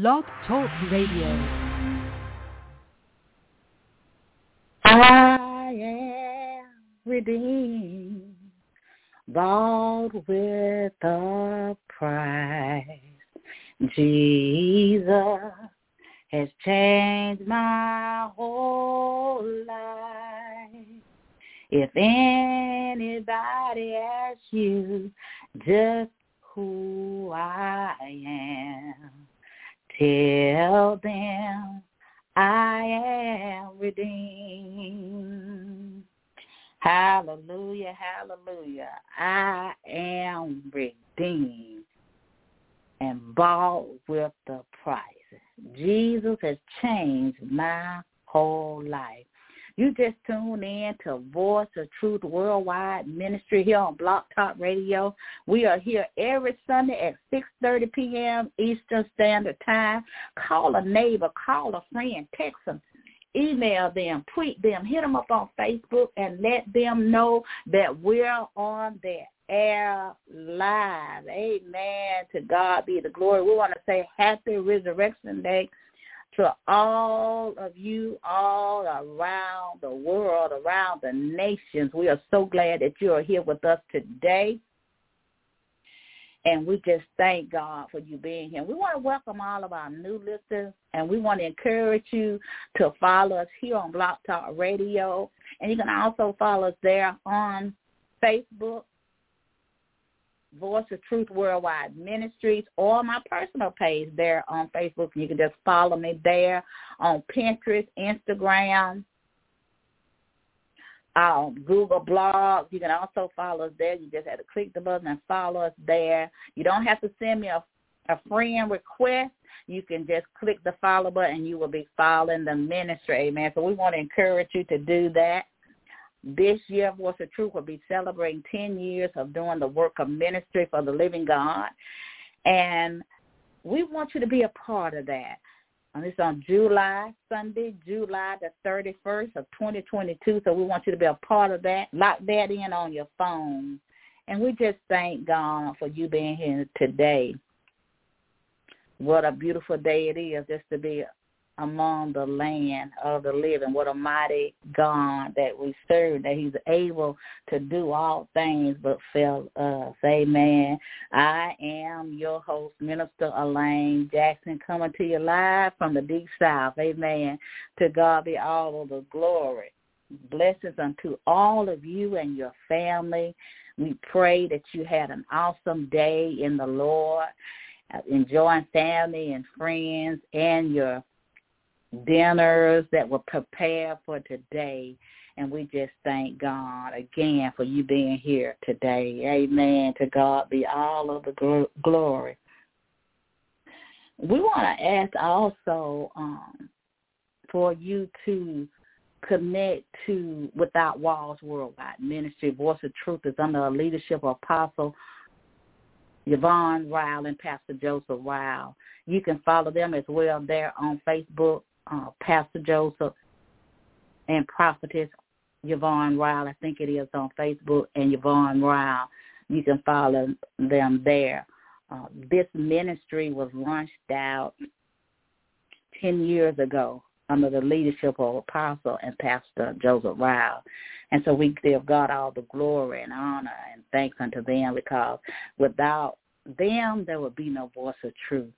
Blog Talk Radio. I am redeemed, bought with a price. Jesus has changed my whole life. If anybody asks you just who I am, tell them I am redeemed. Hallelujah, hallelujah. I am redeemed and bought with the price. Jesus has changed my whole life. You just tune in to Voice of Truth Worldwide Ministry here on Blog Talk Radio. We are here every Sunday at 6.30 p.m. Eastern Standard Time. Call a neighbor, call a friend, text them, email them, tweet them, hit them up on Facebook, and let them know that we're on the air live. Amen. To God be the glory. We want to say happy Resurrection Day to all of you all around the world, around the nations. We are so glad that you are here with us today. And we just thank God for you being here. We want to welcome all of our new listeners, and we want to encourage you to follow us here on Blog Talk Radio. And you can also follow us there on Facebook, Voice of Truth Worldwide Ministries or my personal page there on Facebook. You can just follow me there on Pinterest, Instagram, um, Google Blogs. You can also follow us there. You just have to click the button and follow us there. You don't have to send me a, a friend request. You can just click the follow button and you will be following the ministry. Amen. So we want to encourage you to do that. This year, Voice of Truth will be celebrating 10 years of doing the work of ministry for the living God. And we want you to be a part of that. And it's on July, Sunday, July the 31st of 2022. So we want you to be a part of that. Lock that in on your phone. And we just thank God for you being here today. What a beautiful day it is just to be among the land of the living. What a mighty God that we serve, that he's able to do all things but fail us. Amen. I am your host, Minister Elaine Jackson, coming to you live from the deep south. Amen. To God be all of the glory. Blessings unto all of you and your family. We pray that you had an awesome day in the Lord, uh, enjoying family and friends and your dinners that were prepared for today. And we just thank God again for you being here today. Amen. To God be all of the glory. We want to ask also um, for you to connect to Without Walls Worldwide Ministry. Voice of Truth is under the leadership of Apostle Yvonne Ryle and Pastor Joseph Ryle. You can follow them as well there on Facebook uh, Pastor Joseph and Prophetess Yvonne Ryle. I think it is on Facebook and Yvonne Ryle. You can follow them there. Uh, this ministry was launched out 10 years ago under the leadership of Apostle and Pastor Joseph Ryle. And so we give God all the glory and honor and thanks unto them because without them, there would be no voice of truth.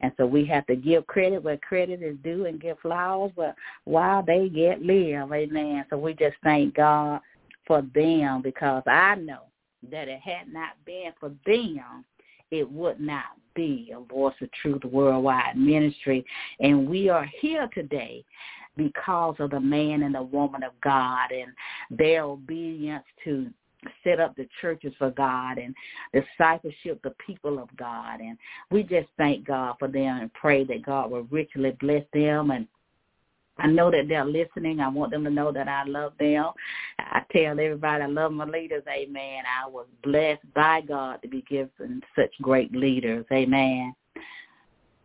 And so we have to give credit where credit is due and give flowers where, while they get live. Amen. So we just thank God for them because I know that it had not been for them, it would not be a voice of truth worldwide ministry. And we are here today because of the man and the woman of God and their obedience to set up the churches for God and discipleship the people of God. And we just thank God for them and pray that God will richly bless them and I know that they're listening. I want them to know that I love them. I tell everybody I love my leaders. Amen. I was blessed by God to be given such great leaders. Amen.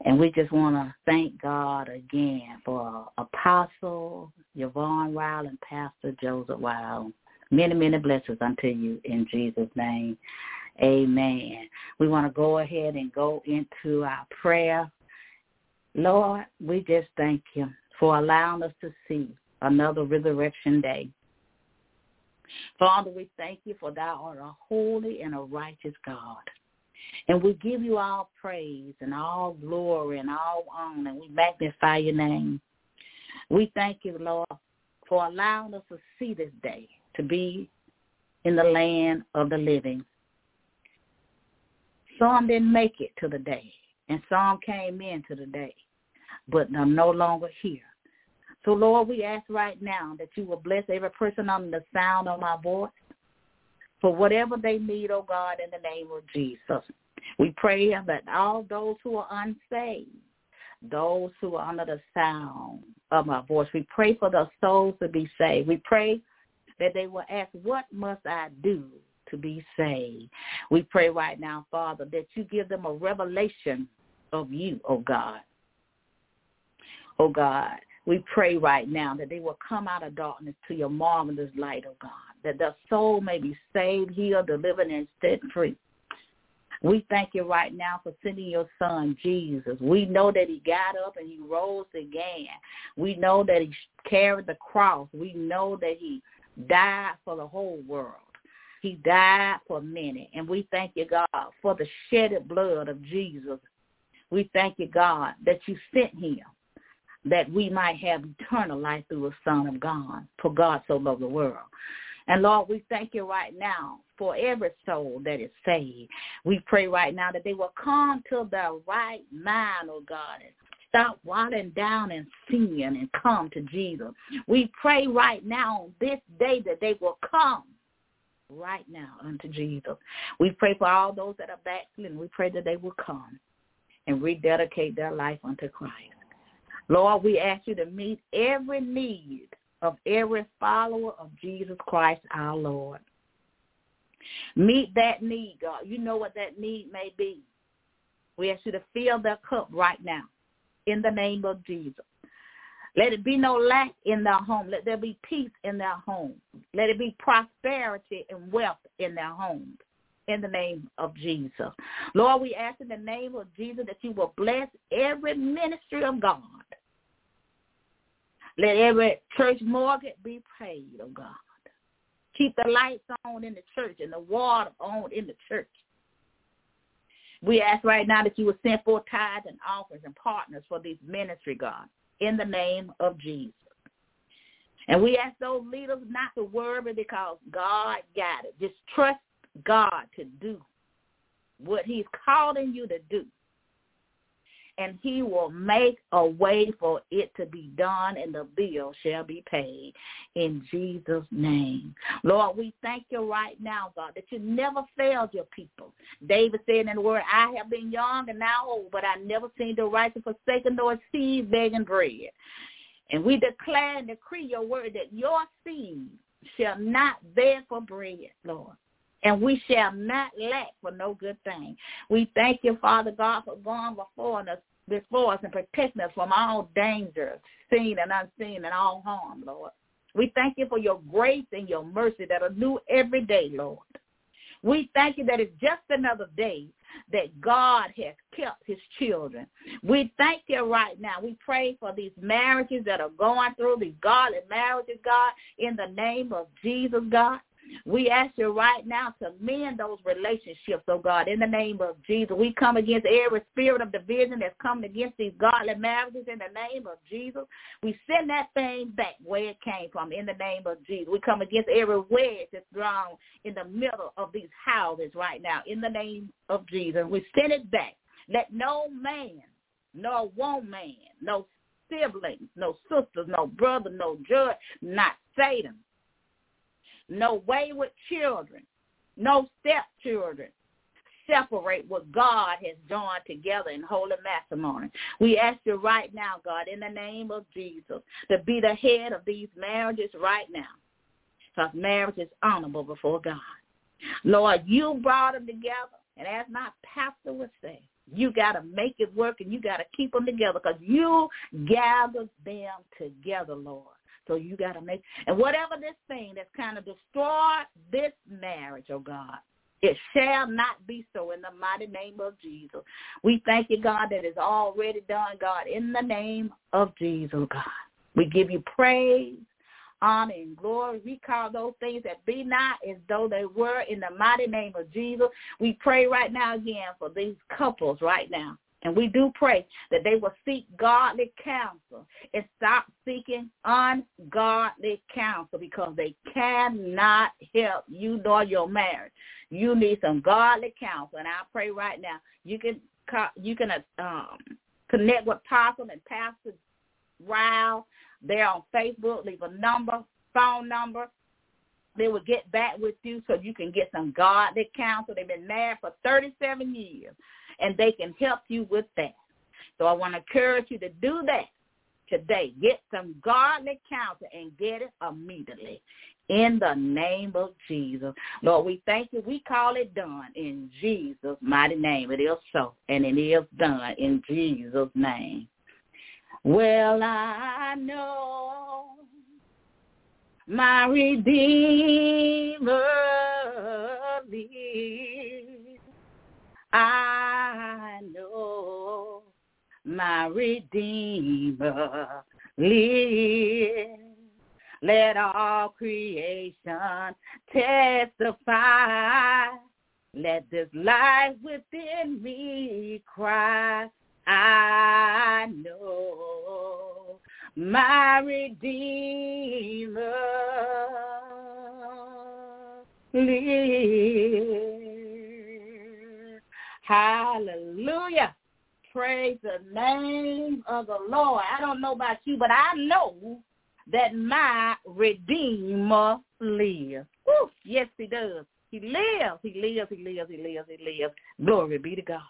And we just want to thank God again for Apostle Yvonne Ryle and Pastor Joseph Ryle. Many, many blessings unto you in Jesus' name. Amen. We want to go ahead and go into our prayer. Lord, we just thank you for allowing us to see another resurrection day. Father, we thank you for thou art a holy and a righteous God. And we give you all praise and all glory and all honor. And we magnify your name. We thank you, Lord, for allowing us to see this day, to be in the land of the living. Some didn't make it to the day, and some came into the day, but are no longer here. So, Lord, we ask right now that you will bless every person under the sound of my voice for whatever they need, oh God, in the name of Jesus. We pray that all those who are unsaved, those who are under the sound of my voice, we pray for their souls to be saved. We pray that they will ask, what must I do to be saved? We pray right now, Father, that you give them a revelation of you, oh God. Oh God, we pray right now that they will come out of darkness to your marvelous light, oh God, that their soul may be saved, healed, delivered, and set free. We thank you right now for sending your son, Jesus. We know that he got up and he rose again. We know that he carried the cross. We know that he died for the whole world. He died for many. And we thank you, God, for the shedded blood of Jesus. We thank you, God, that you sent him that we might have eternal life through the Son of God. For God so loved the world. And Lord, we thank you right now for every soul that is saved. We pray right now that they will come to the right mind, oh God, and stop wallowing down and sin and come to Jesus. We pray right now on this day that they will come right now unto Jesus. We pray for all those that are backslidden. We pray that they will come and rededicate their life unto Christ. Lord, we ask you to meet every need of every follower of Jesus Christ our Lord. Meet that need, God. You know what that need may be. We ask you to fill their cup right now in the name of Jesus. Let it be no lack in their home. Let there be peace in their home. Let it be prosperity and wealth in their homes in the name of Jesus. Lord, we ask in the name of Jesus that you will bless every ministry of God let every church mortgage be paid, oh God. Keep the lights on in the church and the water on in the church. We ask right now that you will send forth tithes and offers and partners for this ministry, God, in the name of Jesus. And we ask those leaders not to worry because God got it. Just trust God to do what he's calling you to do and he will make a way for it to be done and the bill shall be paid in Jesus' name. Lord, we thank you right now, God, that you never failed your people. David said in the word, I have been young and now old, but I never seen the righteous forsaken nor seed begging bread. And we declare and decree your word that your seed shall not beg for bread, Lord and we shall not lack for no good thing. We thank you, Father God, for going before us, before us and protecting us from all danger, seen and unseen, and all harm, Lord. We thank you for your grace and your mercy that are new every day, Lord. We thank you that it's just another day that God has kept his children. We thank you right now. We pray for these marriages that are going through, these godly marriages, God, in the name of Jesus, God. We ask you right now to mend those relationships, oh God, in the name of Jesus. We come against every spirit of division that's coming against these godly marriages in the name of Jesus. We send that thing back where it came from in the name of Jesus. We come against every wedge that's drawn in the middle of these houses right now in the name of Jesus. We send it back. Let no man, no woman, no siblings, no sisters, no brother, no judge, not Satan no wayward children, no stepchildren separate what God has joined together in holy matrimony. We ask you right now, God, in the name of Jesus, to be the head of these marriages right now. Because marriage is honorable before God. Lord, you brought them together. And as my pastor would say, you got to make it work and you got to keep them together because you gathered them together, Lord. So you got to make, and whatever this thing that's kind of destroyed this marriage, oh God, It shall not be so in the mighty name of Jesus. We thank you, God, that is already done, God, in the name of Jesus, God. We give you praise, honor, and glory. We call those things that be not as though they were in the mighty name of Jesus. We pray right now again for these couples right now. And we do pray that they will seek godly counsel and stop seeking ungodly counsel because they cannot help you nor your marriage. You need some godly counsel, and I pray right now you can you can um, connect with Apostle and Pastor Ryle. They're on Facebook. Leave a number, phone number. They will get back with you so you can get some godly counsel. They've been married for 37 years and they can help you with that. So I want to encourage you to do that today. Get some godly counsel and get it immediately in the name of Jesus. Lord, we thank you. We call it done in Jesus' mighty name. It is so, and it is done in Jesus' name. Well, I know my Redeemer lives. I know my Redeemer lives. Let all creation testify. Let this life within me cry. I know my Redeemer lives. Hallelujah. Praise the name of the Lord. I don't know about you, but I know that my Redeemer lives. Woo, yes, he does. He lives. He lives. He lives. He lives. He lives. Glory be to God.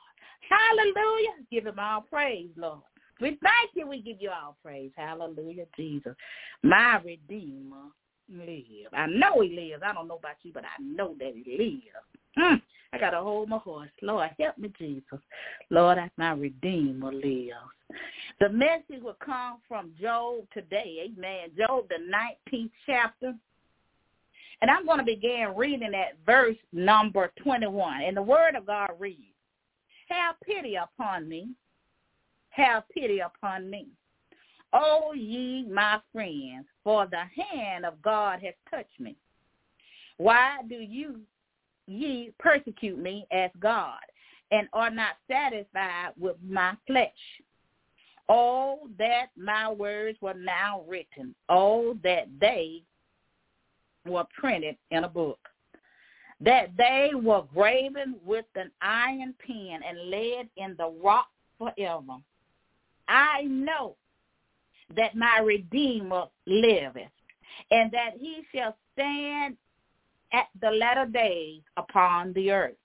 Hallelujah. Give him all praise, Lord. We thank you. We give you all praise. Hallelujah, Jesus. My Redeemer lives. I know he lives. I don't know about you, but I know that he lives. Mm. I got to hold my horse. Lord, help me, Jesus. Lord, as my Redeemer lives. The message will come from Job today. Amen. Job, the 19th chapter. And I'm going to begin reading at verse number 21. And the word of God reads, Have pity upon me. Have pity upon me. O ye my friends, for the hand of God has touched me. Why do you ye persecute me as God, and are not satisfied with my flesh. Oh, that my words were now written. Oh, that they were printed in a book. That they were graven with an iron pen and laid in the rock forever. I know that my Redeemer liveth, and that he shall stand at the latter days upon the earth.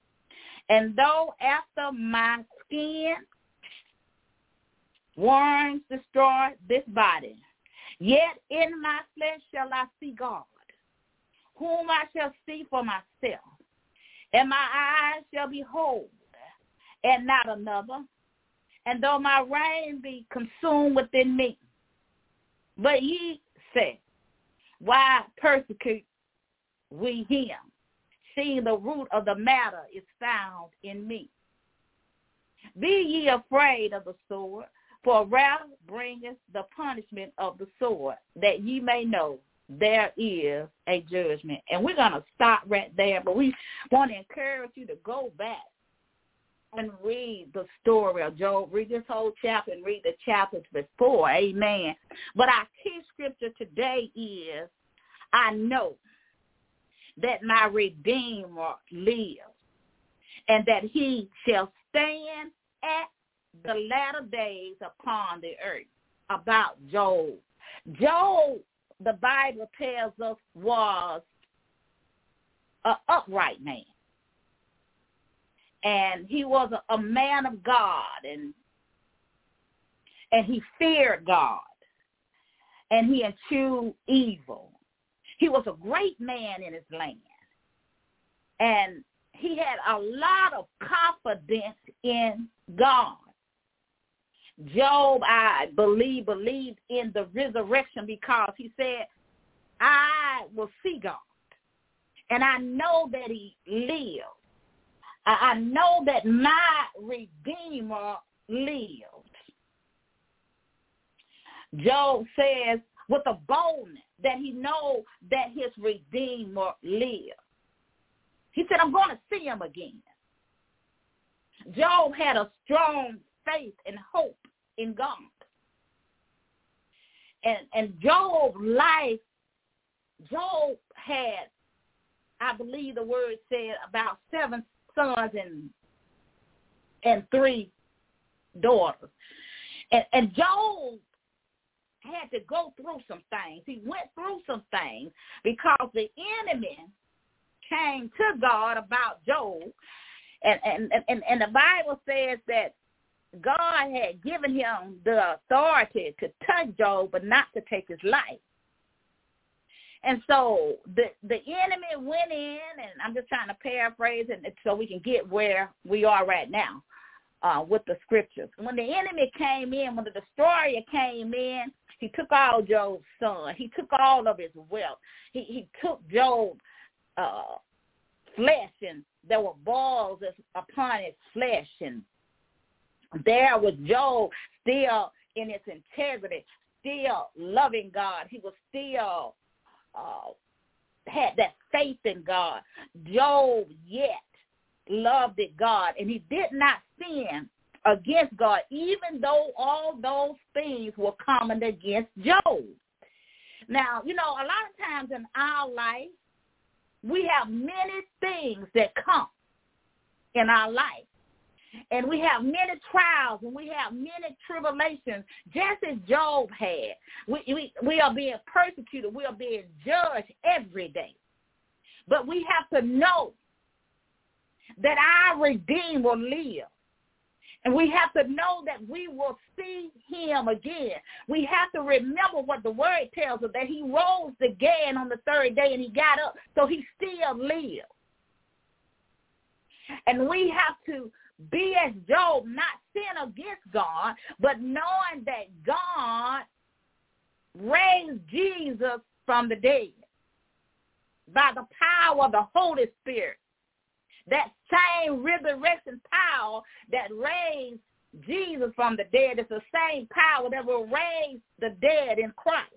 And though after my skin worms destroy this body, yet in my flesh shall I see God, whom I shall see for myself, and my eyes shall behold, and not another. And though my reign be consumed within me, but ye say, why persecute we him, seeing the root of the matter is found in me. Be ye afraid of the sword, for wrath bringeth the punishment of the sword, that ye may know there is a judgment. And we're going to stop right there, but we want to encourage you to go back and read the story of Job. Read this whole chapter and read the chapters before. Amen. But our key scripture today is, I know that my Redeemer lives, and that he shall stand at the latter days upon the earth. About Job. Job, the Bible tells us, was an upright man. And he was a, man of God and and he feared God and he eschewed evil he was a great man in his land. And he had a lot of confidence in God. Job, I believe, believed in the resurrection because he said, I will see God. And I know that he lives. I, know that my Redeemer lives. Job says with a boldness that he knows that his Redeemer lives. He said, I'm going to see him again. Job had a strong faith and hope in God. And and Job's life, Job had, I believe the word said, about seven sons and and three daughters. And, and Job had to go through some things. He went through some things because the enemy came to God about Job. And, and, and, and the Bible says that God had given him the authority to touch Job, but not to take his life. And so the the enemy went in, and I'm just trying to paraphrase it so we can get where we are right now uh, with the scriptures. When the enemy came in, when the destroyer came in, he took all Job's son. He took all of his wealth. He he took Job's uh, flesh, and there were balls upon his flesh, and there was Job still in his integrity, still loving God. He was still uh, had that faith in God. Job yet loved it God, and he did not sin against God, even though all those things were coming against Job. Now, you know, a lot of times in our life, we have many things that come in our life. And we have many trials and we have many tribulations, just as Job had. We, we, we are being persecuted. We are being judged every day. But we have to know that our Redeemer live, And we have to know that we will see him again. We have to remember what the word tells us, that he rose again on the third day and he got up, so he still lives. And we have to be as Job, not sin against God, but knowing that God raised Jesus from the dead by the power of the Holy Spirit. That same resurrection power that raised Jesus from the dead is the same power that will raise the dead in Christ.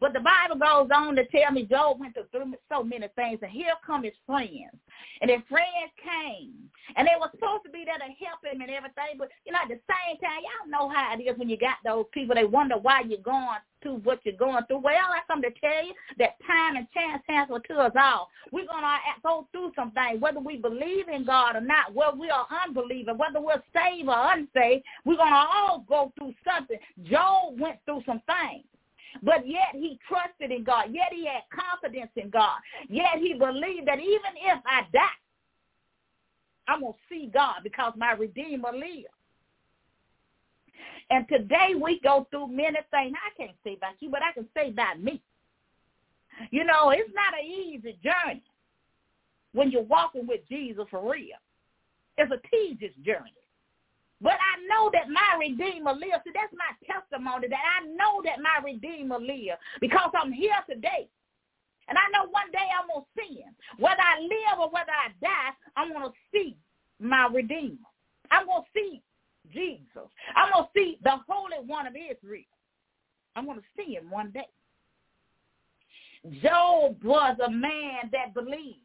But the Bible goes on to tell me Job went through so many things, and here come his friends. And his friends came, and they were supposed to be there to help him and everything. But, you know, at the same time, y'all know how it is when you got those people. They wonder why you're going through what you're going through. Well, I come to tell you that time and chance transfer to us all. We're going to go through some things, whether we believe in God or not, whether we are unbelieving, whether we're saved or unsaved, we're going to all go through something. Job went through some things. But yet he trusted in God. Yet he had confidence in God. Yet he believed that even if I die, I'm going to see God because my Redeemer lives. And today we go through many things. I can't say about you, but I can say about me. You know, it's not an easy journey when you're walking with Jesus for real. It's a tedious journey. But I know that my Redeemer lives. See, that's my testimony that I know that my Redeemer lives because I'm here today. And I know one day I'm going to see him. Whether I live or whether I die, I'm going to see my Redeemer. I'm going to see Jesus. I'm going to see the Holy One of Israel. I'm going to see him one day. Job was a man that believed.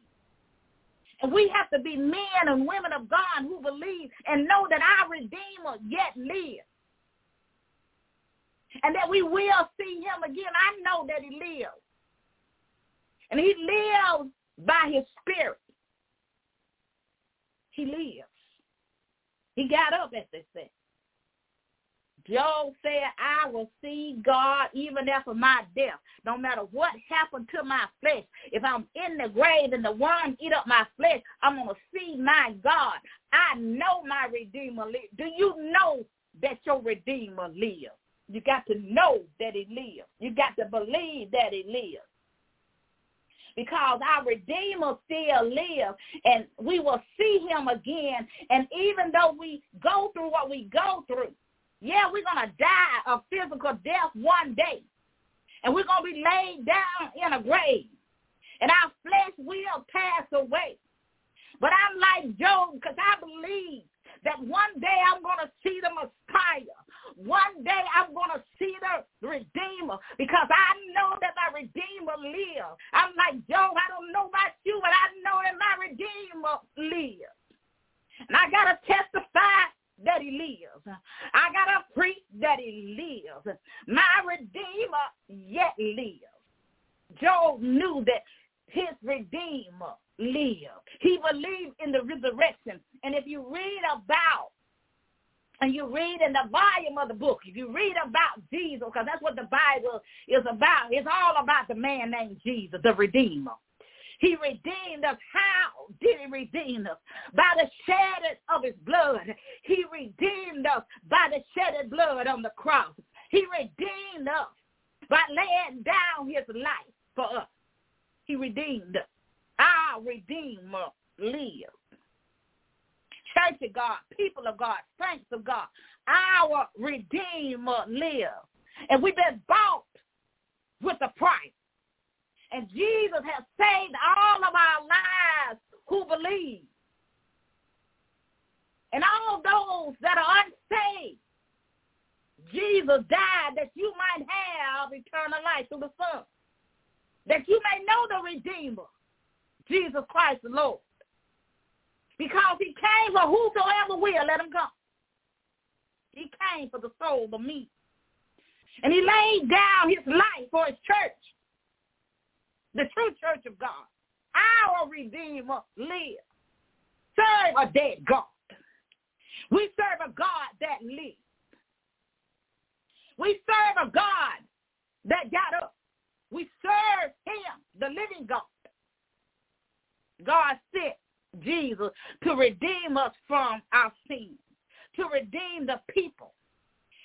And we have to be men and women of God who believe and know that our Redeemer yet lives. And that we will see him again. I know that he lives. And he lives by his spirit. He lives. He got up, as they said. Job said, I will see God even after my death. No matter what happened to my flesh. If I'm in the grave and the worms eat up my flesh, I'm going to see my God. I know my Redeemer lives. Do you know that your Redeemer lives? You got to know that he lives. You got to believe that he lives. Because our Redeemer still lives and we will see him again. And even though we go through what we go through, yeah, we're going to die a physical death one day. And we're going to be laid down in a grave. And our flesh will pass away. But I'm like Job because I believe that one day I'm going to see the Messiah. One day I'm going to see the Redeemer because I know that my Redeemer lives. I'm like Job, I don't know about you, but I know that my Redeemer lives. And I got to testify that he lives. I got to preach that he lives. My Redeemer yet lives. Job knew that his Redeemer lived. He believed in the resurrection. And if you read about and you read in the volume of the book, if you read about Jesus, because that's what the Bible is about, it's all about the man named Jesus, the Redeemer. He redeemed us. How did he redeem us? By the shedding of his blood. He redeemed us by the shedded blood on the cross. He redeemed us by laying down his life for us. He redeemed us. Our Redeemer lives. Church of God, people of God, saints of God, our Redeemer lives. And we've been bought with a price. And Jesus has saved all of our lives who believe. And all those that are unsaved, Jesus died that you might have eternal life through the Son. That you may know the Redeemer, Jesus Christ the Lord. Because he came for whosoever will, let him come. He came for the soul, of meat. And he laid down his life for his church the true church of God. Our Redeemer lives. Serve a dead God. We serve a God that lives. We serve a God that got up. We serve him, the living God. God sent Jesus to redeem us from our sins, to redeem the people.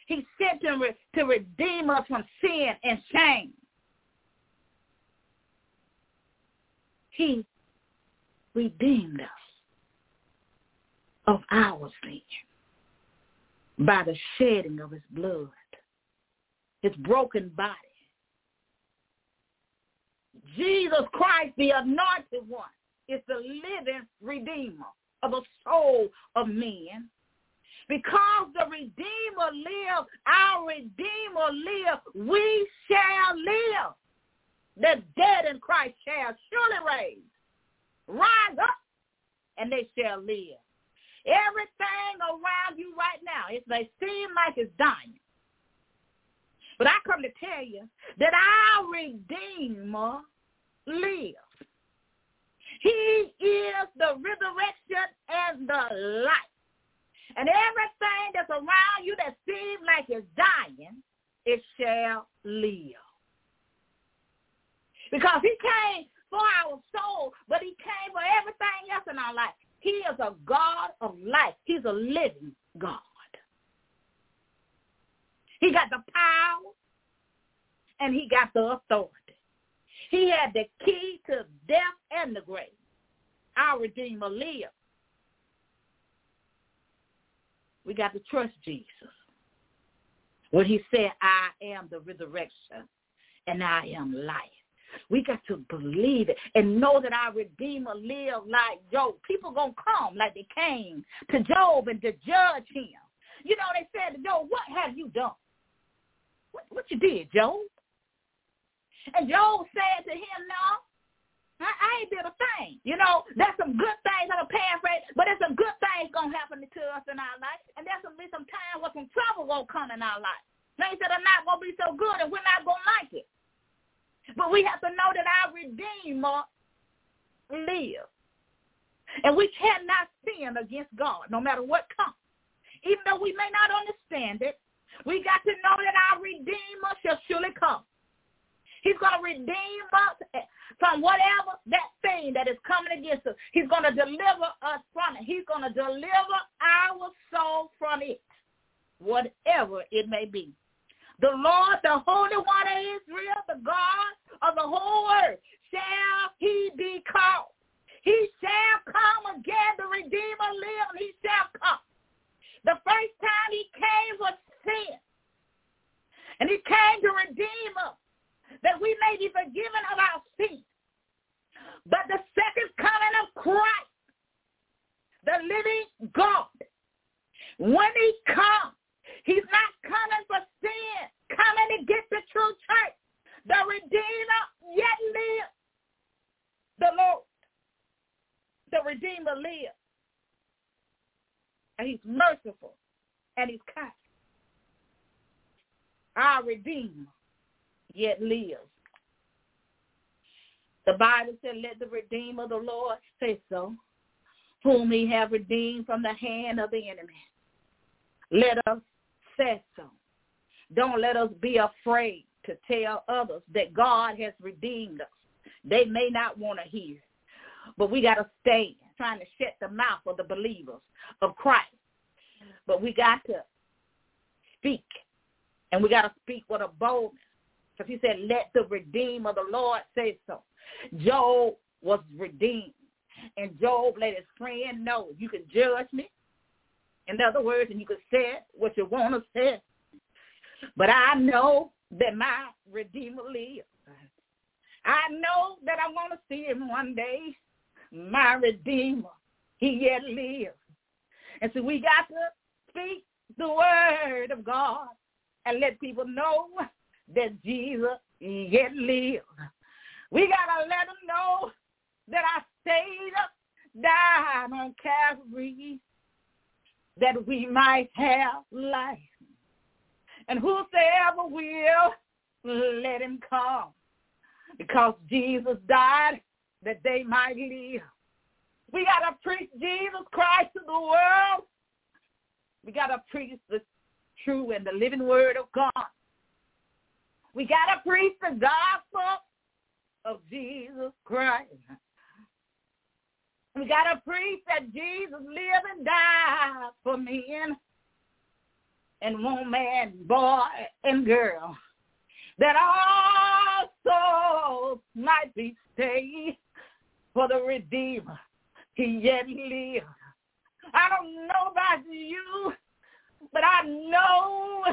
He sent him to redeem us from sin and shame. He redeemed us of our sin by the shedding of his blood, his broken body. Jesus Christ, the anointed one, is the living redeemer of the soul of men. Because the Redeemer lives, our Redeemer lives, we shall live the dead in Christ shall surely raise, rise up, and they shall live. Everything around you right now, it may seem like it's dying. But I come to tell you that our Redeemer lives. He is the resurrection and the life. And everything that's around you that seems like it's dying, it shall live. Because he came for our soul, but he came for everything else in our life. He is a God of life. He's a living God. He got the power and he got the authority. He had the key to death and the grave. Our Redeemer lives. We got to trust Jesus. When he said, I am the resurrection and I am life. We got to believe it and know that our Redeemer lived like Job. People going to come like they came to Job and to judge him. You know, they said to Job, what have you done? What, what you did, Job? And Job said to him, no, I, I ain't did a thing. You know, there's some good things, I'm a paraphrase, but there's some good things going to happen to us in our life. And there's going to be some time where some trouble to come in our life. Things that are not going to be so good and we're not going to like it. But we have to know that our Redeemer lives. And we cannot sin against God no matter what comes. Even though we may not understand it, we got to know that our Redeemer shall surely come. He's going to redeem us from whatever that thing that is coming against us. He's going to deliver us from it. He's going to deliver our soul from it, whatever it may be. The Lord, the Holy One of Israel, the God of the whole earth, shall he be called. He shall come again. The Redeemer live. And he shall come. The first time he came was sin. And he came to redeem us, that we may be forgiven of our sins. But the second coming of Christ the living God. When he comes, he's not coming for sin, coming to get the true church. The Redeemer yet lives. The Lord, the Redeemer lives. And he's merciful and he's kind. Our Redeemer yet lives. The Bible said, let the Redeemer of the Lord say so, whom he have redeemed from the hand of the enemy. Let us say so. Don't let us be afraid to tell others that God has redeemed us. They may not want to hear, but we got to stand trying to shut the mouth of the believers of Christ. But we got to speak, and we got to speak with a boldness. Because he said, let the redeemer of the Lord say so. Job was redeemed. And Job let his friend know, you can judge me. In other words, and you can say what you want to say. But I know that my Redeemer lives. I know that I'm going to see him one day. My Redeemer, he yet lives. And so we got to speak the word of God and let people know that Jesus yet lives. We got to let them know that I stayed up, died on Calvary, that we might have life. And whosoever will, let him come. Because Jesus died that they might live. We got to preach Jesus Christ to the world. We got to preach the true and the living word of God. We got to preach the gospel of Jesus Christ. We got to preach that Jesus lived and died for men and woman, boy and girl, that all souls might be saved for the Redeemer. He yet lives. I don't know about you, but I know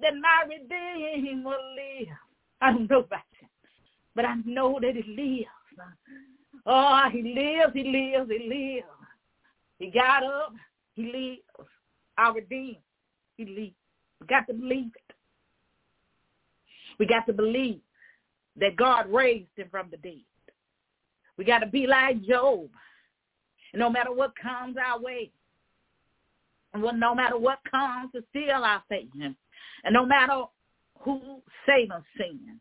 that my Redeemer lives. I don't know about you, but I know that he lives. Oh, he lives, he lives, he lives. He got up, he lives. Our He believe. We got to believe it. We got to believe that God raised him from the dead. We got to be like Job. And no matter what comes our way, and no matter what comes to steal our faith, and no matter who Satan sin,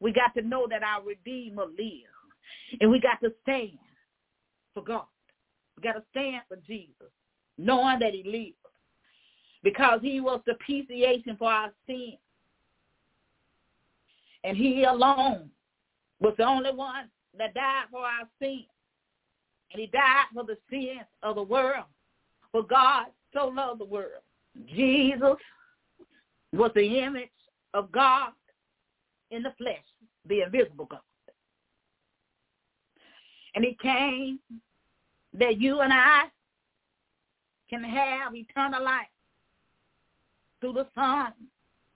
we got to know that our Redeemer lives. And we got to stand for God. We got to stand for Jesus, knowing that he lives because he was the propitiation for our sin. And he alone was the only one that died for our sin. And he died for the sins of the world. For God so loved the world. Jesus was the image of God in the flesh, the invisible God. And he came that you and I can have eternal life through the Son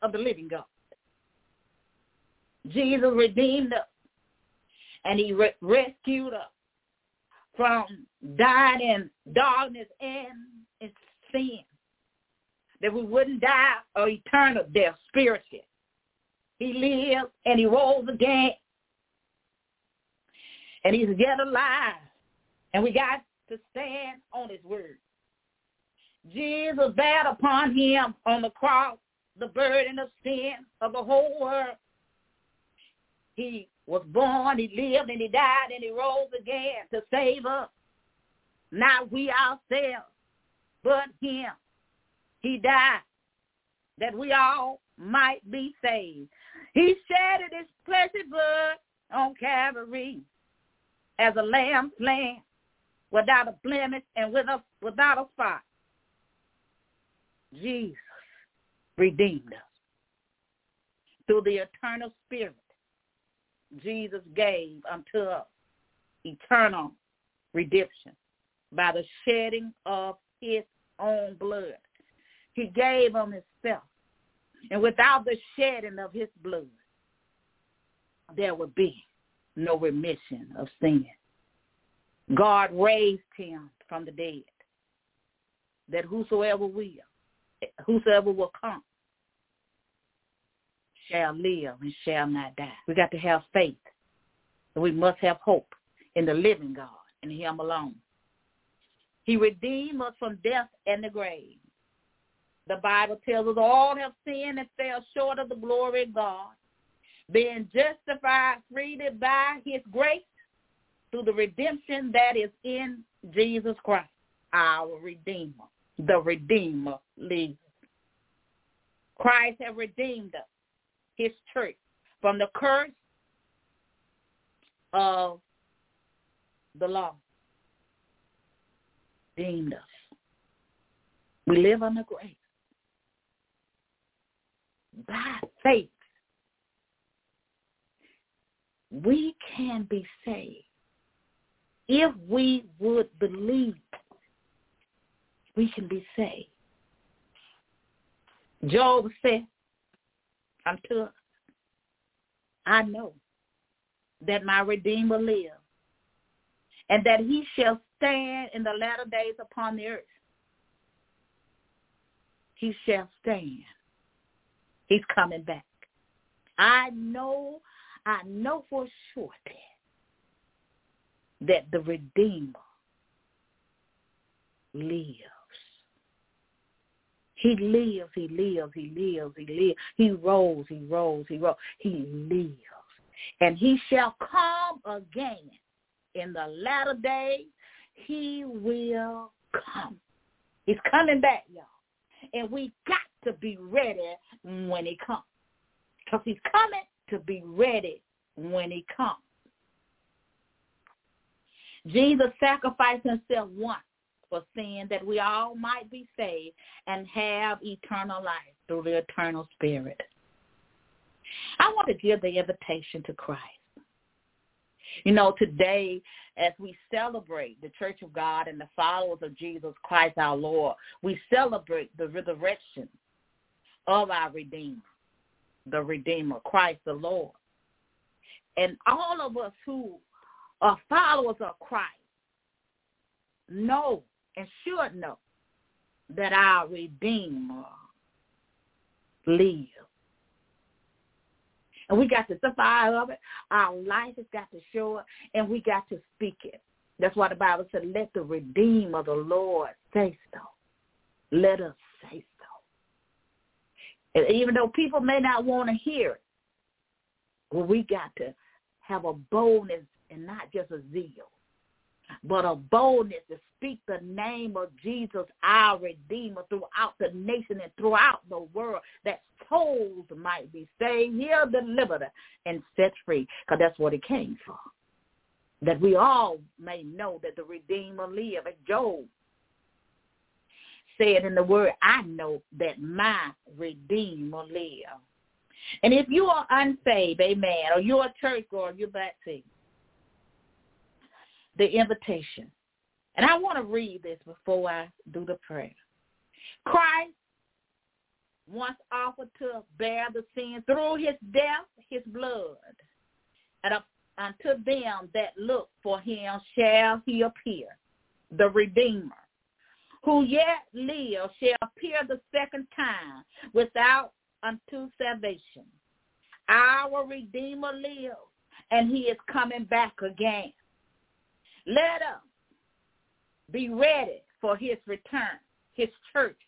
of the living God. Jesus redeemed us and he re- rescued us from dying in darkness and in sin. That we wouldn't die or eternal death spiritually. He lived and he rose again. And he's yet alive. And we got to stand on his word. Jesus bare upon him on the cross the burden of sin of the whole world. He was born, he lived, and he died, and he rose again to save us. Not we ourselves, but him. He died that we all might be saved. He shedded his precious blood on Calvary as a lamb slain without a blemish and without a spot. Jesus redeemed us. Through the eternal spirit, Jesus gave unto us eternal redemption by the shedding of his own blood. He gave him himself. And without the shedding of his blood, there would be no remission of sin. God raised him from the dead that whosoever will, whosoever will come, shall live and shall not die. We got to have faith. We must have hope in the living God and him alone. He redeemed us from death and the grave. The Bible tells us all have sinned and fell short of the glory of God, being justified freely by his grace through the redemption that is in Jesus Christ, our Redeemer. The Redeemer lives. Christ has redeemed us, his church, from the curse of the law. Redeemed us. We live under grace. By faith, we can be saved if we would believe we can be saved. Job said unto I know that my Redeemer lives, and that he shall stand in the latter days upon the earth. He shall stand. He's coming back. I know, I know for sure that the Redeemer lives. He lives, he lives, he lives, he lives. He rose, he rose, he rose. He lives. And he shall come again in the latter days. He will come. He's coming back, y'all. And we got to be ready when he comes. Because he's coming to be ready when he comes. Jesus sacrificed himself once for sin that we all might be saved and have eternal life through the eternal spirit. I want to give the invitation to Christ. You know, today as we celebrate the Church of God and the followers of Jesus Christ our Lord, we celebrate the resurrection of our Redeemer, the Redeemer, Christ the Lord. And all of us who are followers of Christ know and should know that our Redeemer lives. And we got to survive of it. Our life has got to show it, and we got to speak it. That's why the Bible said, let the Redeemer of the Lord say so. Let us say so. And even though people may not want to hear it, well, we got to have a boldness and not just a zeal but a boldness to speak the name of Jesus, our Redeemer, throughout the nation and throughout the world, that souls might be saved, healed, delivered, and set free, because that's what it came for. That we all may know that the Redeemer live. As Job said in the word, I know that my Redeemer live. And if you are unsaved, amen, or you're a church or you're backsliding, the invitation. And I want to read this before I do the prayer. Christ once offered to bear the sin through his death, his blood. And unto them that look for him shall he appear, the Redeemer, who yet lives shall appear the second time without unto salvation. Our Redeemer lives, and he is coming back again. Let us be ready for his return, his church,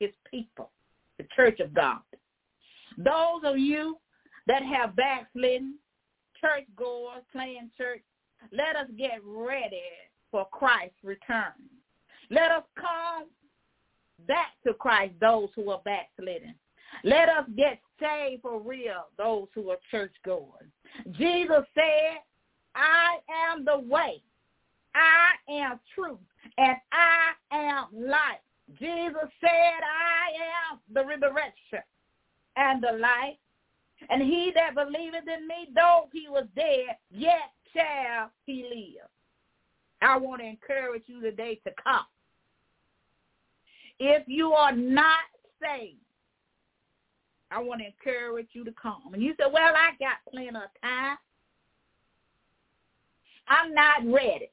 his people, the church of God. Those of you that have backslidden, church goers, playing church, let us get ready for Christ's return. Let us come back to Christ, those who are backslidden. Let us get saved for real, those who are church goers. Jesus said, I am the way, I am truth and I am life. Jesus said, I am the resurrection and the life. And he that believeth in me, though he was dead, yet shall he live. I want to encourage you today to come. If you are not saved, I want to encourage you to come. And you say, well, I got plenty of time. I'm not ready.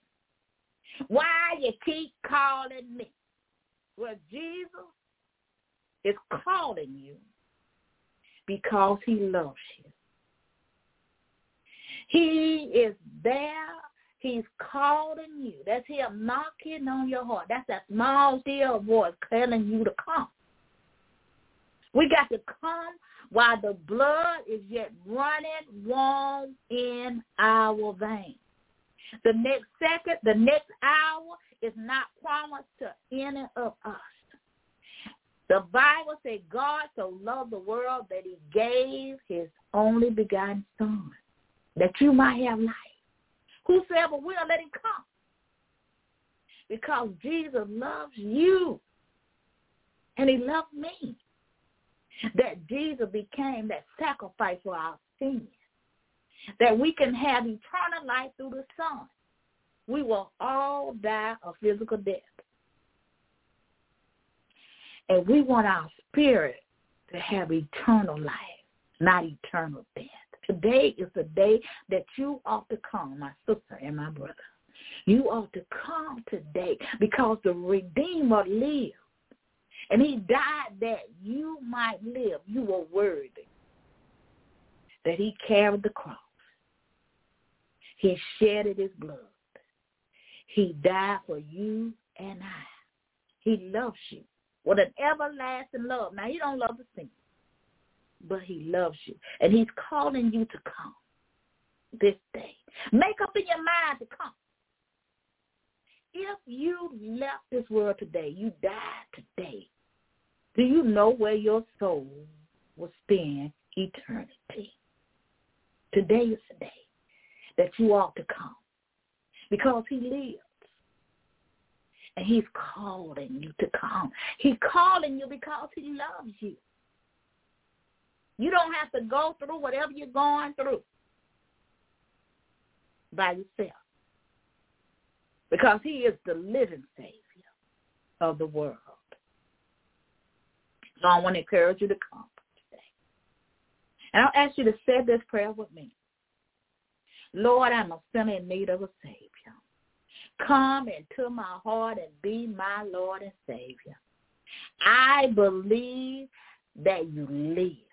Why you keep calling me? Well, Jesus is calling you because he loves you. He is there. He's calling you. That's him knocking on your heart. That's that small, still voice telling you to come. We got to come while the blood is yet running warm in our veins. The next second, the next hour is not promised to any of us. The Bible says God so loved the world that he gave his only begotten son that you might have life. Whosoever will, let him come. Because Jesus loves you. And he loved me. That Jesus became that sacrifice for our sins. That we can have eternal life through the Son. We will all die a physical death. And we want our spirit to have eternal life, not eternal death. Today is the day that you ought to come, my sister and my brother. You ought to come today because the Redeemer lives. And he died that you might live. You were worthy. That he carried the cross. He shedded his blood. He died for you and I. He loves you with an everlasting love. Now, he don't love the sinner but he loves you. And he's calling you to come this day. Make up in your mind to come. If you left this world today, you died today, do you know where your soul will spend eternity? Today is the day that you ought to come because he lives. And he's calling you to come. He's calling you because he loves you. You don't have to go through whatever you're going through by yourself. Because he is the living Savior of the world. So I want to encourage you to come today. And I'll ask you to say this prayer with me. Lord, I'm a sinner in need of a Savior. Come into my heart and be my Lord and Savior. I believe that you live.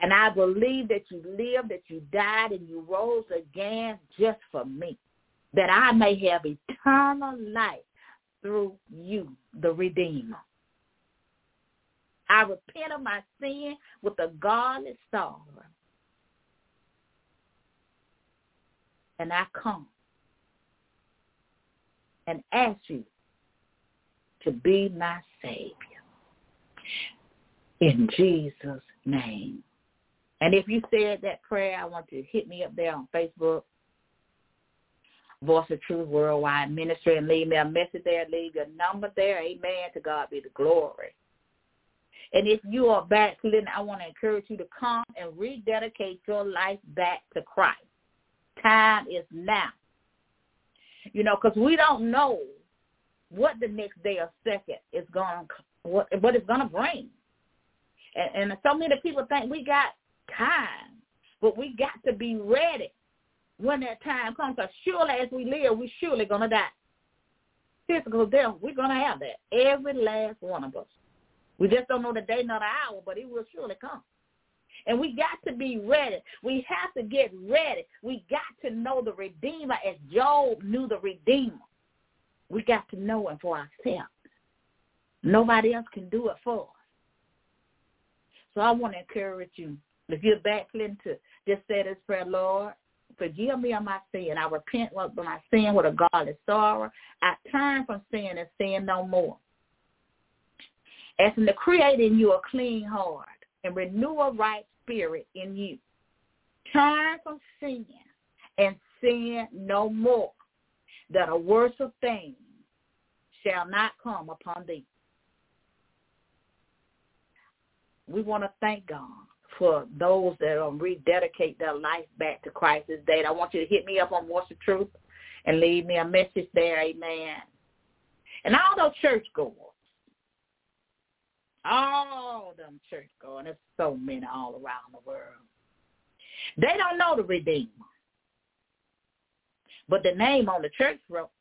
And I believe that you lived, that you died, and you rose again just for me, that I may have eternal life through you, the Redeemer. I repent of my sin with a godly sorrow. And I come and ask you to be my Savior. In Jesus' name. And if you said that prayer, I want you to hit me up there on Facebook, Voice of Truth Worldwide Ministry, and leave me a message there. Leave your number there. Amen. To God be the glory. And if you are backslidden, I want to encourage you to come and rededicate your life back to Christ. Time is now. You know, because we don't know what the next day or second is going what what it's going to bring. And, and so many people think we got time. But we got to be ready when that time comes. Because surely as we live, we're surely going to die. Physical death, we're going to have that. Every last one of us. We just don't know the day nor the hour, but it will surely come. And we got to be ready. We have to get ready. We got to know the Redeemer as Job knew the Redeemer. We got to know him for ourselves. Nobody else can do it for us. So I want to encourage you if you're backsliding to just say this prayer, Lord, forgive me of my sin. I repent of my sin with a godly sorrow. I turn from sin and sin no more. Asking to create in you a clean heart and renew a right spirit in you. Turn from sin and sin no more, that a worse of things shall not come upon thee. We want to thank God for those that um, rededicate their life back to Christ day. I want you to hit me up on Voice of Truth and leave me a message there. Amen. And all those churchgoers, all them churchgoers, there's so many all around the world. They don't know the Redeemer. But the name on the church rope.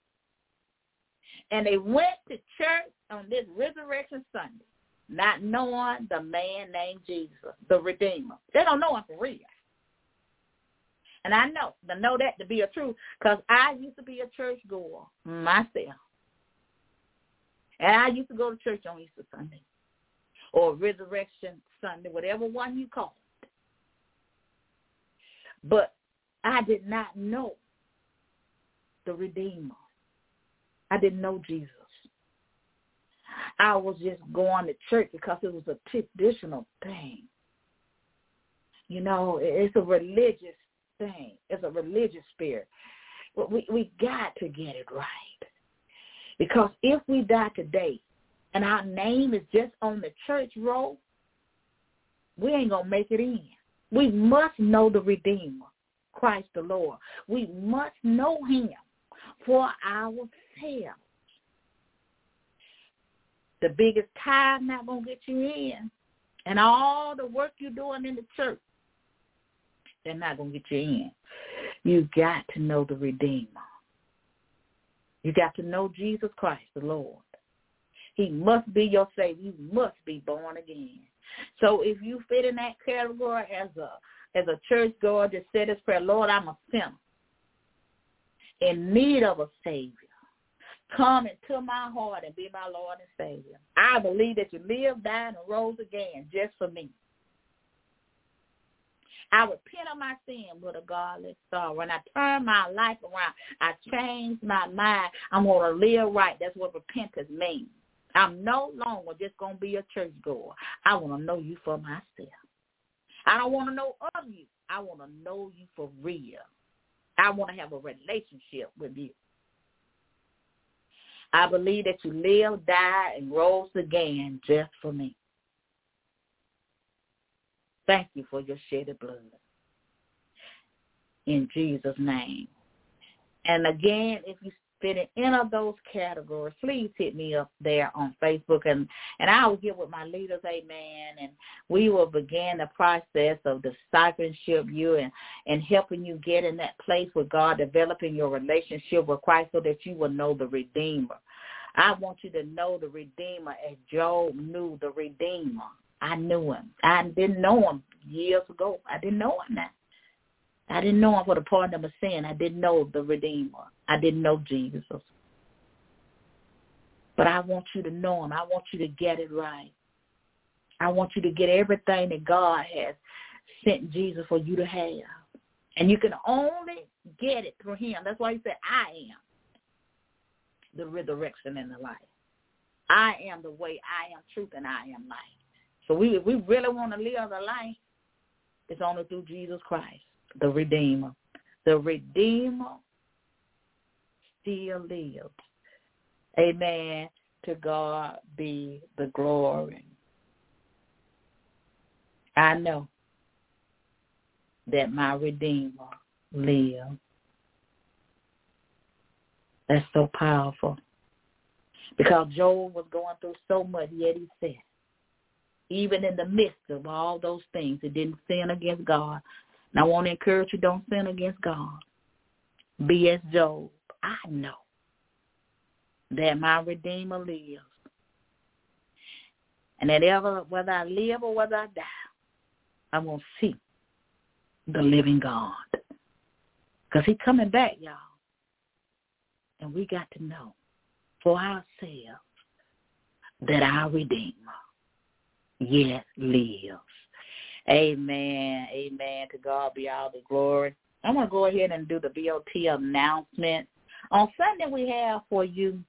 And they went to church on this Resurrection Sunday, not knowing the man named Jesus, the Redeemer. They don't know him for real. And I know, I know that to be a truth because I used to be a church goer myself. And I used to go to church on Easter Sunday or Resurrection Sunday, whatever one you call it. But I did not know the Redeemer. I didn't know Jesus. I was just going to church because it was a traditional thing. You know, it's a religious thing. It's a religious spirit. But we, we got to get it right. Because if we die today and our name is just on the church roll, we ain't going to make it in. We must know the Redeemer, Christ the Lord. We must know him for ourselves. The biggest tithe not going to get you in. And all the work you're doing in the church, they're not going to get you in. You got to know the Redeemer. You got to know Jesus Christ, the Lord. He must be your Savior. You must be born again. So if you fit in that category as a as a church goer that said this prayer, Lord, I'm a sinner in need of a Savior. Come into my heart and be my Lord and Savior. I believe that you lived, died, and rose again just for me. I repent of my sin with a godless sorrow. When I turn my life around, I change my mind. I'm going to live right. That's what repentance means. I'm no longer just going to be a churchgoer. I want to know you for myself. I don't want to know of you. I want to know you for real. I want to have a relationship with you. I believe that you lived, died, and rose again just for me. Thank you for your shedded blood. In Jesus' name. And again, if you fit in any of those categories, please hit me up there on Facebook and, and I will get with my leaders, amen, and we will begin the process of discipleship you and, and helping you get in that place with God, developing your relationship with Christ so that you will know the Redeemer. I want you to know the Redeemer as Job knew the Redeemer. I knew him. I didn't know him years ago. I didn't know him now. I didn't know him for the pardon of sin. I didn't know the Redeemer. I didn't know Jesus. But I want you to know him. I want you to get it right. I want you to get everything that God has sent Jesus for you to have. And you can only get it through him. That's why he said, I am the resurrection and the life. I am the way, I am truth, and I am life. So we, if we really want to live the life, it's only through Jesus Christ, the Redeemer. The Redeemer still lives. Amen. To God be the glory. I know that my Redeemer lives. That's so powerful. Because Job was going through so much, yet he said, even in the midst of all those things, he didn't sin against God. And I want to encourage you, don't sin against God. Be as Job. I know that my Redeemer lives. And that ever, whether I live or whether I die, I will see the living God. Because he's coming back, y'all. And we got to know for ourselves that our Redeemer yet lives. Amen. Amen. To God be all the glory. I'm going to go ahead and do the VOT announcement. On Sunday, we have for you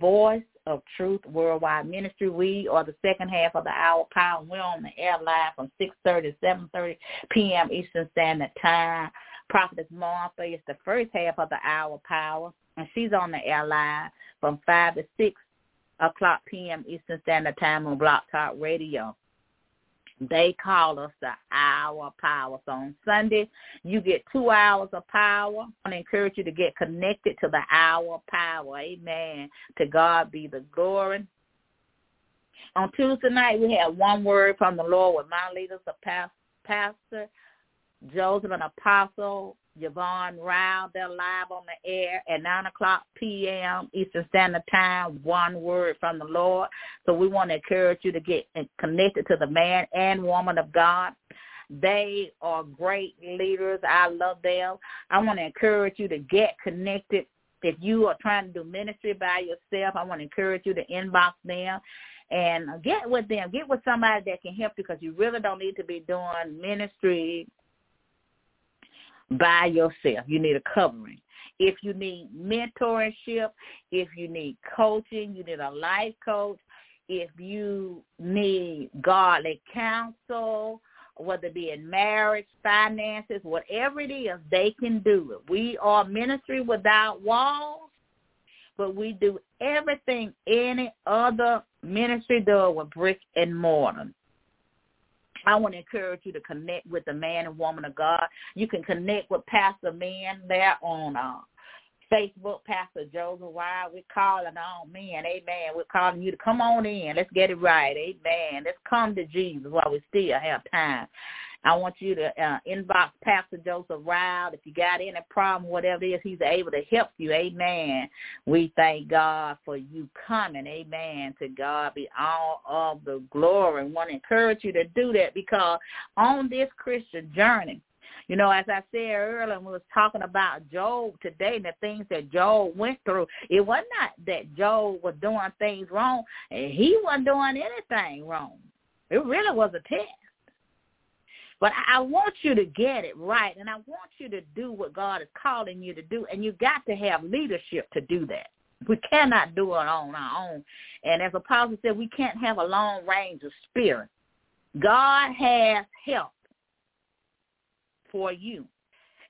Voice of Truth Worldwide Ministry. We are the second half of the hour power. We're on the air live from 6.30 to 7.30 p.m. Eastern Standard Time. Prophetess Martha is the first half of the hour power, and she's on the air live from 5 to 6 o'clock p.m. Eastern Standard Time on Blog Talk Radio. They call us the hour power. So on Sunday, you get two hours of power. I encourage you to get connected to the hour power. Amen. To God be the glory. On Tuesday night, we had one word from the Lord with my leaders, the pastor, Joseph, an apostle, Yvonne Rowell. They're live on the air at 9 o'clock p.m. Eastern Standard Time, one word from the Lord. So we want to encourage you to get connected to the man and woman of God. They are great leaders. I love them. I want to encourage you to get connected. If you are trying to do ministry by yourself, I want to encourage you to inbox them and get with them. Get with somebody that can help you because you really don't need to be doing ministry by yourself. You need a covering. If you need mentorship, if you need coaching, you need a life coach, if you need godly counsel, whether it be in marriage, finances, whatever it is, they can do it. We are ministry without walls, but we do everything any other ministry does with brick and mortar. I want to encourage you to connect with the man and woman of God. You can connect with Pastor Man there on uh, Facebook, Pastor Joseph Rowell. We're calling on men. Amen. We're calling you to come on in. Let's get it right. Amen. Let's come to Jesus while we still have time. I want you to uh, inbox Pastor Joseph Rowell. If you got any problem, whatever it is, he's able to help you. Amen. We thank God for you coming. Amen. To God be all of the glory. And want to encourage you to do that because on this Christian journey, you know, as I said earlier, we was talking about Job today and the things that Job went through. It was not that Job was doing things wrong. He wasn't doing anything wrong. It really was a test. But I want you to get it right, and I want you to do what God is calling you to do, and you got to have leadership to do that. We cannot do it on our own. And as Apostle said, we can't have a long range of spirit. God has help for you.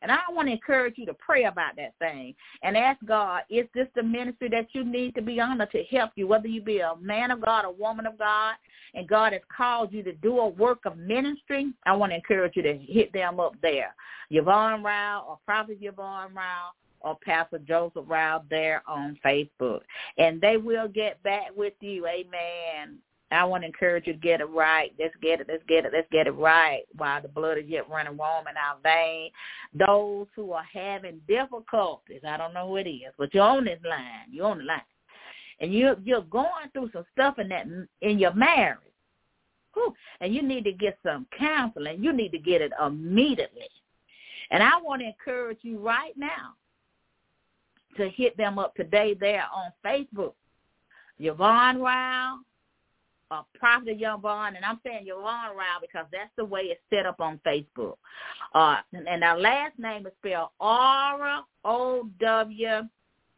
And I want to encourage you to pray about that thing and ask God, is this the ministry that you need to be under to help you, whether you be a man of God, a woman of God, and God has called you to do a work of ministry? I want to encourage you to hit them up there. Yvonne Rowell or Prophet Yvonne Rowell or Pastor Joseph Rowell there on Facebook. And they will get back with you. Amen. I want to encourage you to get it right. Let's get it. Let's get it. Let's get it right while the blood is yet running warm in our veins. Those who are having difficulties, I don't know who it is, but you're on this line. You're on the line, and you you're going through some stuff in that in your marriage, Whew. and you need to get some counseling. You need to get it immediately. And I want to encourage you right now to hit them up today there on Facebook. Yvonne Rowell, uh, Prophet Yvonne, and I'm saying Yvonne Rowell because that's the way it's set up on Facebook. Uh, and, and our last name is spelled R O W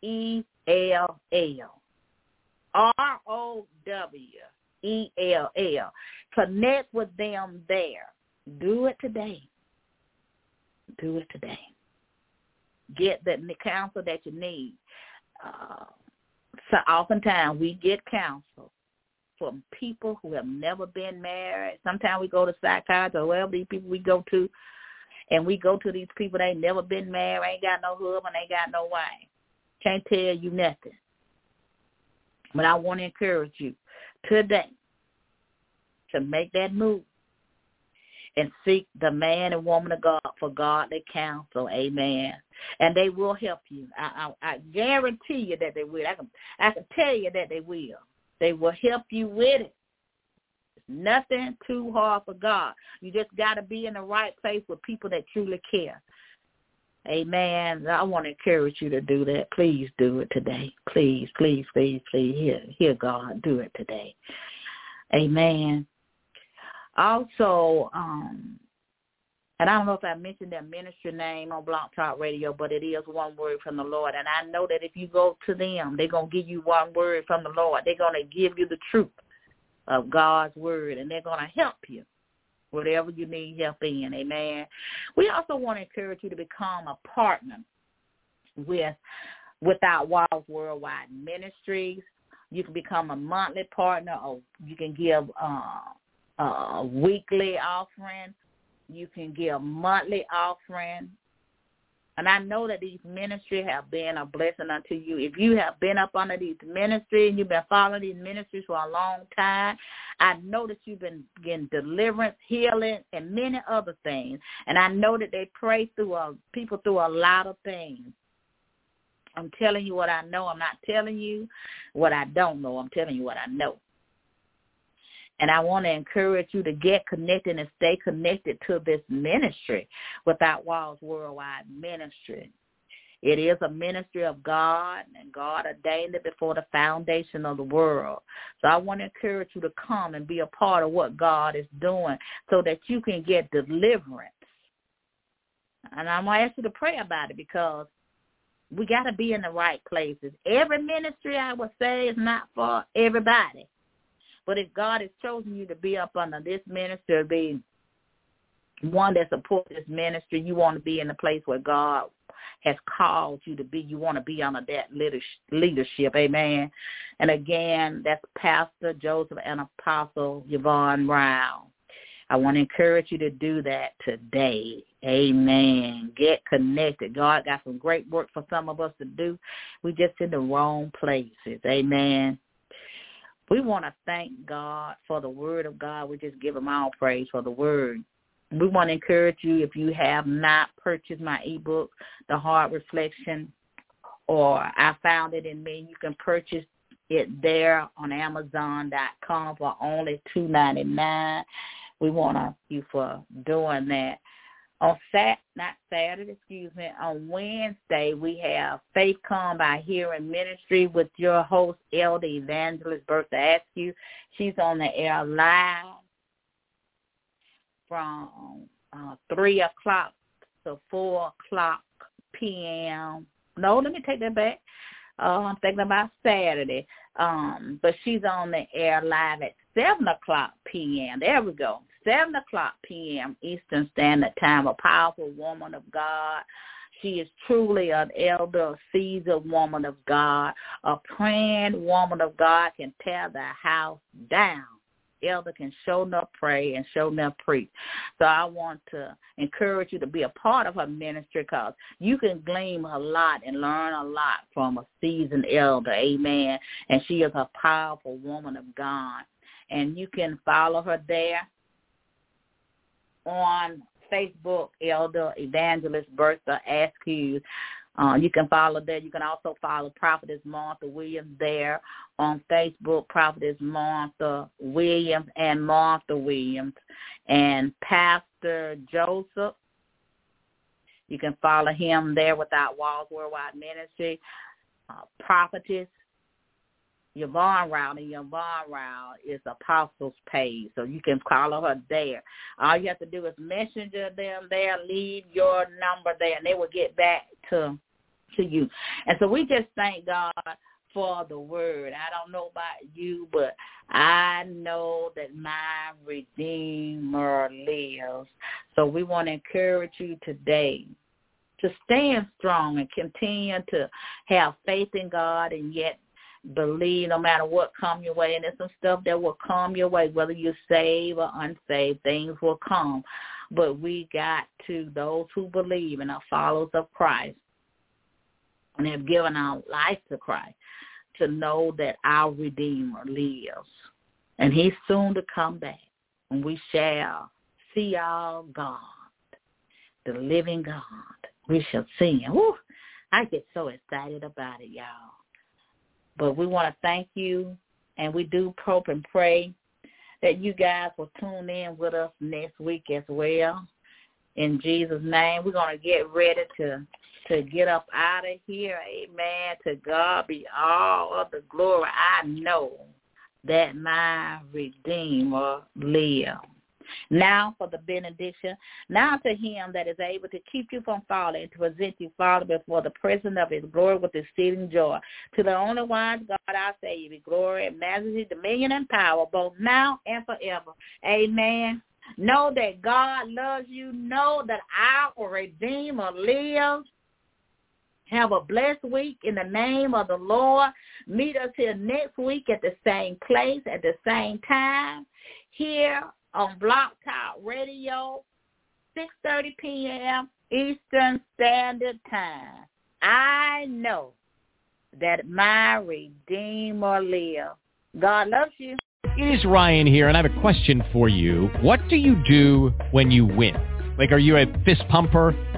E L L. R O W E L L. Connect with them there. Do it today. Do it today. Get the counsel that you need. Uh, so oftentimes we get counsel from people who have never been married. Sometimes we go to psychiatrists or wherever these people we go to, and we go to these people they ain't never been married, ain't got no husband, ain't got no wife. Can't tell you nothing. But I want to encourage you today to make that move and seek the man and woman of God for godly counsel. Amen. And they will help you. I, I, I guarantee you that they will. I can I can tell you that they will. They will help you with it. It's nothing too hard for God. You just got to be in the right place with people that truly care. Amen. I want to encourage you to do that. Please do it today. Please, please, please, please. Hear, hear God. Do it today. Amen. Also, um, and I don't know if I mentioned their ministry name on Blog Talk Radio, but it is one word from the Lord. And I know that if you go to them, they're going to give you one word from the Lord. They're going to give you the truth of God's word, and they're going to help you whatever you need help in. Amen. We also want to encourage you to become a partner with Without Walls Worldwide Ministries. You can become a monthly partner, or you can give uh, a weekly offering you can give monthly offering. And I know that these ministries have been a blessing unto you. If you have been up under these ministries and you've been following these ministries for a long time, I know that you've been getting deliverance, healing, and many other things. And I know that they pray through a, people through a lot of things. I'm telling you what I know. I'm not telling you what I don't know. I'm telling you what I know. And I want to encourage you to get connected and stay connected to this ministry Without Walls Worldwide Ministry. It is a ministry of God, and God ordained it before the foundation of the world. So I want to encourage you to come and be a part of what God is doing so that you can get deliverance. And I'm going to ask you to pray about it because we got to be in the right places. Every ministry, I would say, is not for everybody. But if God has chosen you to be up under this ministry, be one that supports this ministry, you want to be in the place where God has called you to be. You want to be under that leadership. Amen. And again, that's Pastor Joseph and Apostle Yvonne Brown. I want to encourage you to do that today. Amen. Get connected. God got some great work for some of us to do. We just in the wrong places. Amen. We want to thank God for the word of God. We just give him all praise for the word. We want to encourage you if you have not purchased my ebook, The Heart Reflection, or I found it in me, you can purchase it there on Amazon.com for only two ninety nine. We want to thank you for doing that on Sat not Saturday, excuse me, on Wednesday we have Faith Come by Hearing Ministry with your host Elder Evangelist Bertha Askew. She's on the air live from uh, three o'clock to four o'clock p.m. No, let me take that back. Uh, I'm thinking about Saturday. Um, but she's on the air live at seven o'clock p.m. There we go. 7 o'clock p.m. Eastern Standard Time, a powerful woman of God. She is truly an elder, seasoned woman of God, a praying woman of God can tear the house down. Elder can show enough pray and show enough preach. So I want to encourage you to be a part of her ministry because you can glean a lot and learn a lot from a seasoned elder. Amen. And she is a powerful woman of God. And you can follow her there on Facebook, Elder Evangelist Bertha Askew. Uh, you can follow there. You can also follow Prophetess Martha Williams there on Facebook, Prophetess Martha Williams and Martha Williams. And Pastor Joseph, you can follow him there without Walls Worldwide Ministry. Uh, Prophetess Yvonne Rowell, and Yvonne Rowell is Apostles Page, so you can follow her there. All you have to do is messenger them there, leave your number there, and they will get back to to you. And so we just thank God for the word. I don't know about you, but I know that my Redeemer lives. So we want to encourage you today to stand strong and continue to have faith in God and yet believe no matter what come your way. And there's some stuff that will come your way, whether you're saved or unsaved, things will come. But we got to, those who believe and are followers of Christ and have given our life to Christ, to know that our Redeemer lives. And he's soon to come back. And we shall see our God, the living God. We shall see him. Woo, I get so excited about it, y'all. But we want to thank you, and we do hope and pray that you guys will tune in with us next week as well. In Jesus' name, we're going to get ready to to get up out of here. Amen. To God be all of the glory. I know that my Redeemer lives. Now for the benediction. Now to him that is able to keep you from falling, to present you, Father, before the presence of his glory with exceeding joy. To the only wise God, our Savior, be glory and majesty, dominion and power, both now and forever. Amen. Know that God loves you. Know that our Redeemer lives. Have a blessed week in the name of the Lord. Meet us here next week at the same place, at the same time, here on Blog Talk Radio, 6.30 p.m. Eastern Standard Time, I know that my Redeemer lives. God loves you. It is Ryan here, and I have a question for you. What do you do when you win? Like, are you a fist pumper?